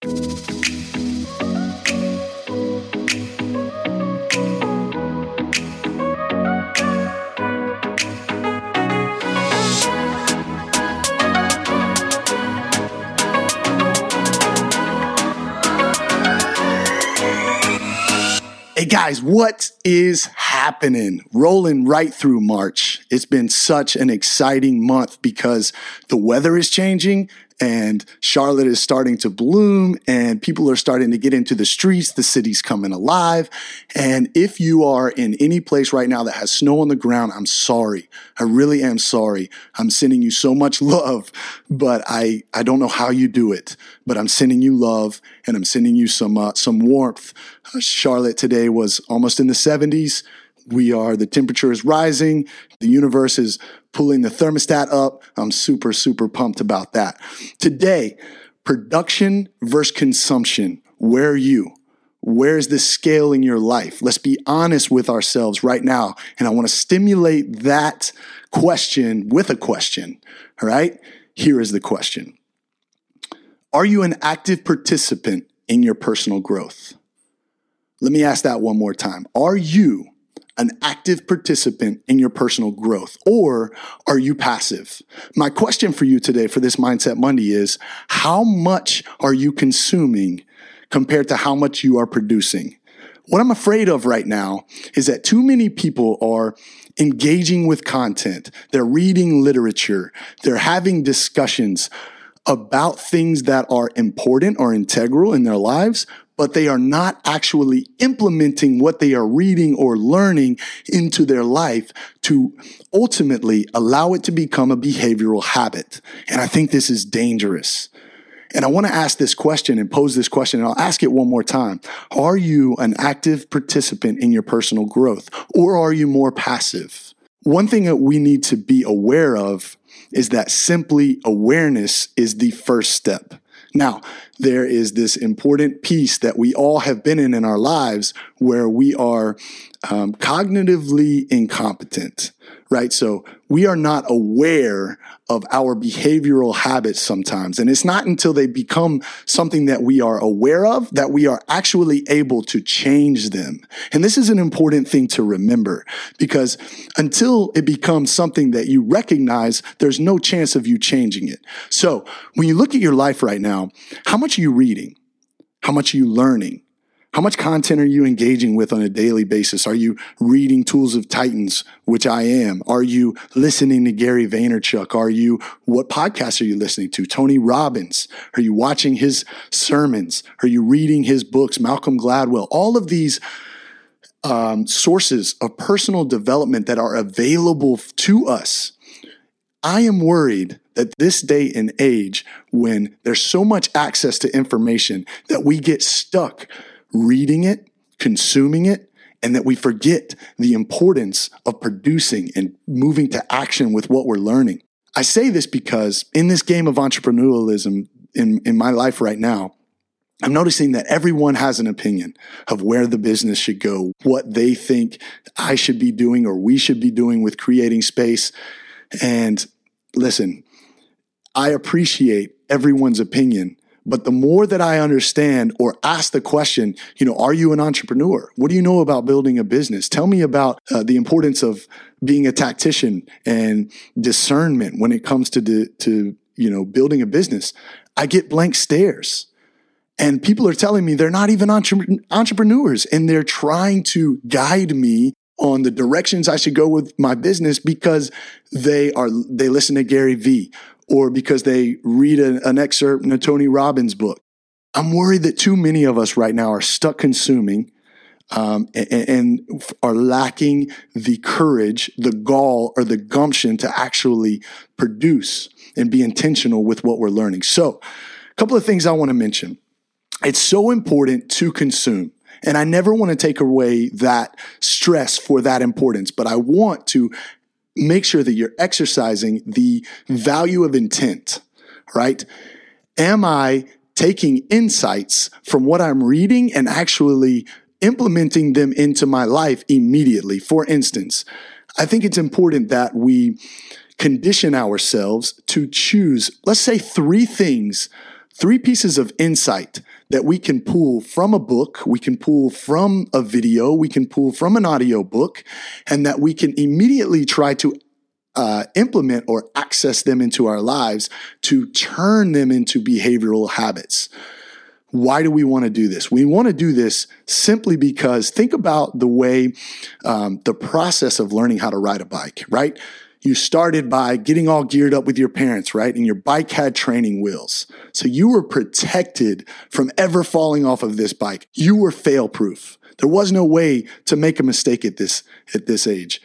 Hey guys, what is happening? Rolling right through March. It's been such an exciting month because the weather is changing and Charlotte is starting to bloom and people are starting to get into the streets. The city's coming alive. And if you are in any place right now that has snow on the ground, I'm sorry. I really am sorry. I'm sending you so much love, but I, I don't know how you do it, but I'm sending you love and I'm sending you some, uh, some warmth. Uh, Charlotte today was almost in the 70s. We are, the temperature is rising. The universe is pulling the thermostat up. I'm super, super pumped about that. Today, production versus consumption. Where are you? Where's the scale in your life? Let's be honest with ourselves right now. And I want to stimulate that question with a question. All right. Here is the question. Are you an active participant in your personal growth? Let me ask that one more time. Are you an active participant in your personal growth or are you passive? My question for you today for this Mindset Monday is how much are you consuming compared to how much you are producing? What I'm afraid of right now is that too many people are engaging with content. They're reading literature. They're having discussions about things that are important or integral in their lives, but they are not actually implementing what they are reading or learning into their life to ultimately allow it to become a behavioral habit. And I think this is dangerous. And I want to ask this question and pose this question, and I'll ask it one more time. Are you an active participant in your personal growth, or are you more passive? One thing that we need to be aware of is that simply awareness is the first step. Now, there is this important piece that we all have been in in our lives where we are um, cognitively incompetent, right? So we are not aware of our behavioral habits sometimes. And it's not until they become something that we are aware of that we are actually able to change them. And this is an important thing to remember because until it becomes something that you recognize, there's no chance of you changing it. So when you look at your life right now, how much are you reading? How much are you learning? How much content are you engaging with on a daily basis? Are you reading Tools of Titans, which I am? Are you listening to Gary Vaynerchuk? Are you, what podcasts are you listening to? Tony Robbins? Are you watching his sermons? Are you reading his books? Malcolm Gladwell? All of these um, sources of personal development that are available to us. I am worried that this day and age, when there's so much access to information, that we get stuck reading it, consuming it, and that we forget the importance of producing and moving to action with what we're learning. I say this because in this game of entrepreneurialism in, in my life right now, I'm noticing that everyone has an opinion of where the business should go, what they think I should be doing or we should be doing with creating space. And listen, I appreciate everyone's opinion, but the more that I understand or ask the question, you know, are you an entrepreneur? What do you know about building a business? Tell me about uh, the importance of being a tactician and discernment when it comes to, de- to, you know, building a business. I get blank stares. And people are telling me they're not even entre- entrepreneurs and they're trying to guide me on the directions I should go with my business because they are, they listen to Gary Vee or because they read an, an excerpt in a Tony Robbins book. I'm worried that too many of us right now are stuck consuming um, and, and, are lacking the courage, the gall, or the gumption to actually produce and be intentional with what we're learning. So, a couple of things I want to mention. It's so important to consume. And I never want to take away that stress for that importance, but I want to make sure that you're exercising the value of intent, right? Am I taking insights from what I'm reading and actually implementing them into my life immediately? For instance, I think it's important that we condition ourselves to choose, let's say, three things three pieces of insight that we can pull from a book, we can pull from a video, we can pull from an audio book, and that we can immediately try to uh, implement or access them into our lives to turn them into behavioral habits. Why do we want to do this? We want to do this simply because think about the way um, the process of learning how to ride a bike, right? You started by getting all geared up with your parents, right? And your bike had training wheels. So you were protected from ever falling off of this bike. You were fail proof. There was no way to make a mistake at this, at this age.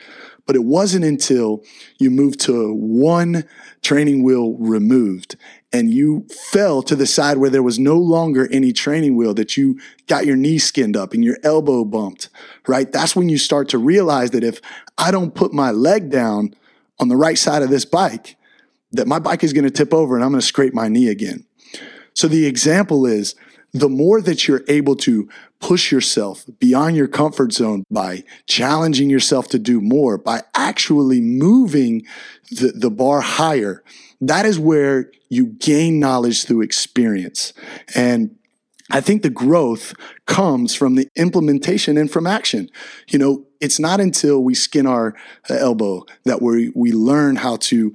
But it wasn't until you moved to one training wheel removed and you fell to the side where there was no longer any training wheel that you got your knee skinned up and your elbow bumped, right? That's when you start to realize that if I don't put my leg down on the right side of this bike, that my bike is going to tip over and I'm going to scrape my knee again. So the example is the more that you're able to push yourself beyond your comfort zone by challenging yourself to do more, by actually moving the, the bar higher, that is where you gain knowledge through experience. And I think the growth comes from the implementation and from action. You know, it's not until we skin our uh, elbow that we, we learn how to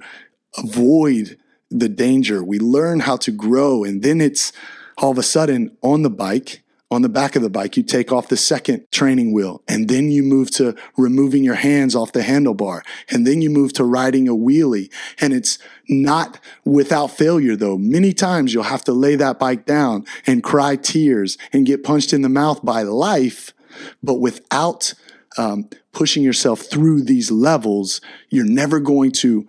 avoid the danger. We learn how to grow. And then it's all of a sudden on the bike, on the back of the bike, you take off the second training wheel and then you move to removing your hands off the handlebar and then you move to riding a wheelie. And it's not without failure though. Many times you'll have to lay that bike down and cry tears and get punched in the mouth by life. But without um, pushing yourself through these levels, you're never going to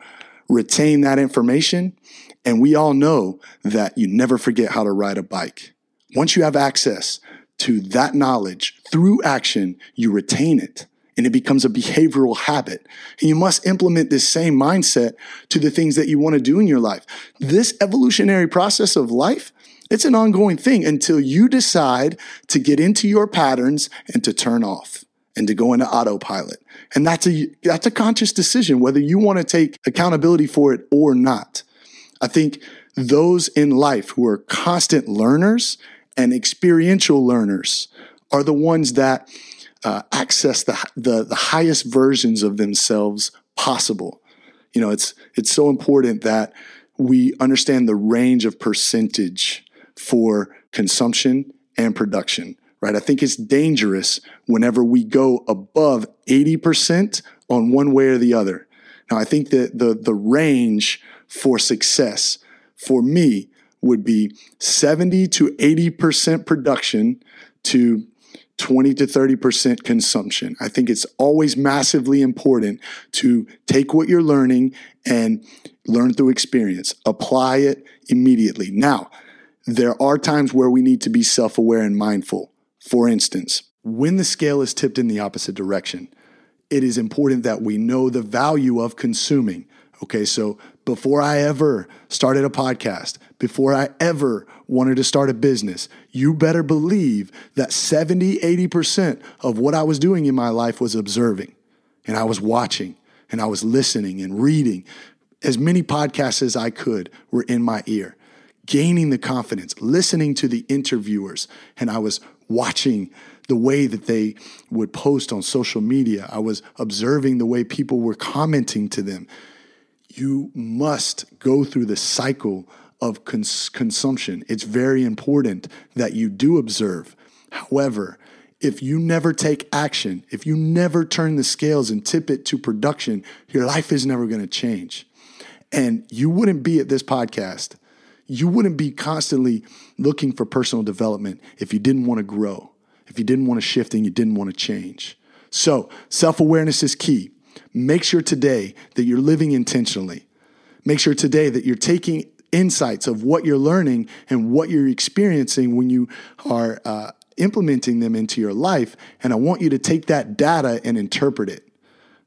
retain that information and we all know that you never forget how to ride a bike. Once you have access to that knowledge through action, you retain it and it becomes a behavioral habit. And you must implement this same mindset to the things that you want to do in your life. This evolutionary process of life, it's an ongoing thing until you decide to get into your patterns and to turn off and to go into autopilot. And that's a, that's a conscious decision, whether you want to take accountability for it or not. I think those in life who are constant learners and experiential learners are the ones that uh, access the, the, the highest versions of themselves possible. You know, it's it's so important that we understand the range of percentage for consumption and production, right? I think it's dangerous whenever we go above 80% on one way or the other. Now, I think that the the range for success for me would be 70 to 80% production to 20 to 30% consumption. I think it's always massively important to take what you're learning and learn through experience, apply it immediately. Now, there are times where we need to be self aware and mindful. For instance, when the scale is tipped in the opposite direction, it is important that we know the value of consuming. Okay, so before I ever started a podcast, before I ever wanted to start a business, you better believe that 70, 80% of what I was doing in my life was observing and I was watching and I was listening and reading. As many podcasts as I could were in my ear, gaining the confidence, listening to the interviewers, and I was watching the way that they would post on social media. I was observing the way people were commenting to them you must go through the cycle of cons- consumption. It's very important that you do observe. However, if you never take action, if you never turn the scales and tip it to production, your life is never going to change. And you wouldn't be at this podcast. You wouldn't be constantly looking for personal development if you didn't want to grow, if you didn't want to shift and you didn't want to change. So, self awareness is key. Make sure today that you're living intentionally. Make sure today that you're taking insights of what you're learning and what you're experiencing when you are uh, implementing them into your life. And I want you to take that data and interpret it.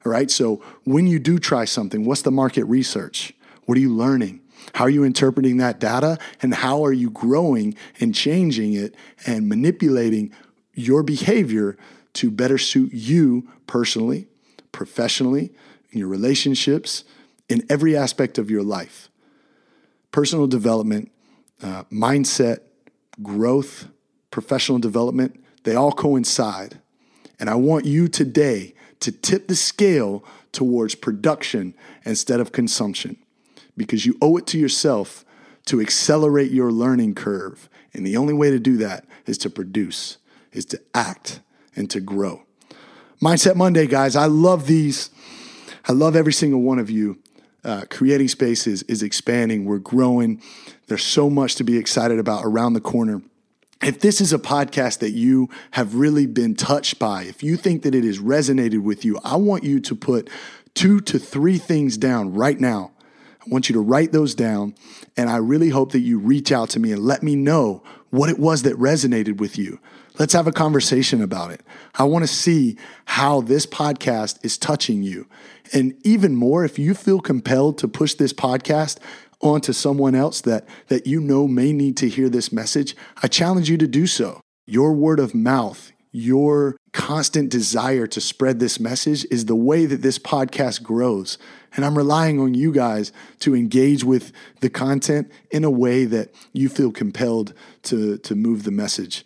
All right. So when you do try something, what's the market research? What are you learning? How are you interpreting that data? And how are you growing and changing it and manipulating your behavior to better suit you personally professionally, in your relationships, in every aspect of your life. Personal development uh, mindset, growth, professional development, they all coincide. And I want you today to tip the scale towards production instead of consumption because you owe it to yourself to accelerate your learning curve. And the only way to do that is to produce, is to act, and to grow. Mindset Monday, guys, I love these. I love every single one of you. Uh, creating spaces is expanding. We're growing. There's so much to be excited about around the corner. If this is a podcast that you have really been touched by, if you think that it has resonated with you, I want you to put two to three things down right now. I want you to write those down. And I really hope that you reach out to me and let me know what it was that resonated with you. Let's have a conversation about it. I want to see how this podcast is touching you. And even more, if you feel compelled to push this podcast onto someone else that, that you know may need to hear this message, I challenge you to do so. Your word of mouth, your constant desire to spread this message is the way that this podcast grows. And I'm relying on you guys to engage with the content in a way that you feel compelled to, to move the message.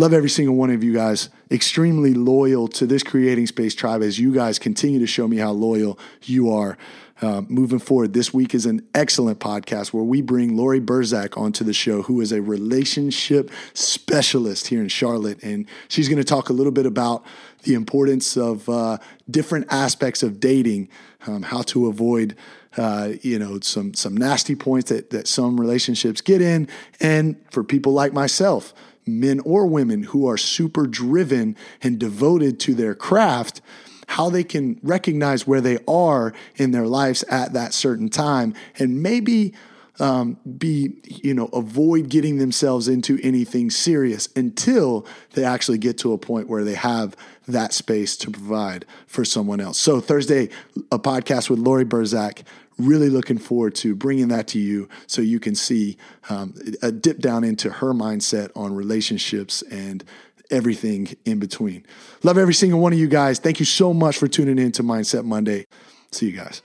Love every single one of you guys. Extremely loyal to this creating space tribe as you guys continue to show me how loyal you are. Uh, moving forward, this week is an excellent podcast where we bring Lori Burzak onto the show, who is a relationship specialist here in Charlotte. And she's going to talk a little bit about the importance of uh, different aspects of dating, um, how to avoid. Uh, you know some some nasty points that that some relationships get in, and for people like myself, men or women who are super driven and devoted to their craft, how they can recognize where they are in their lives at that certain time and maybe um, be, you know, avoid getting themselves into anything serious until they actually get to a point where they have that space to provide for someone else. So, Thursday, a podcast with Lori Burzak really looking forward to bringing that to you so you can see um, a dip down into her mindset on relationships and everything in between. Love every single one of you guys. Thank you so much for tuning in to Mindset Monday. See you guys.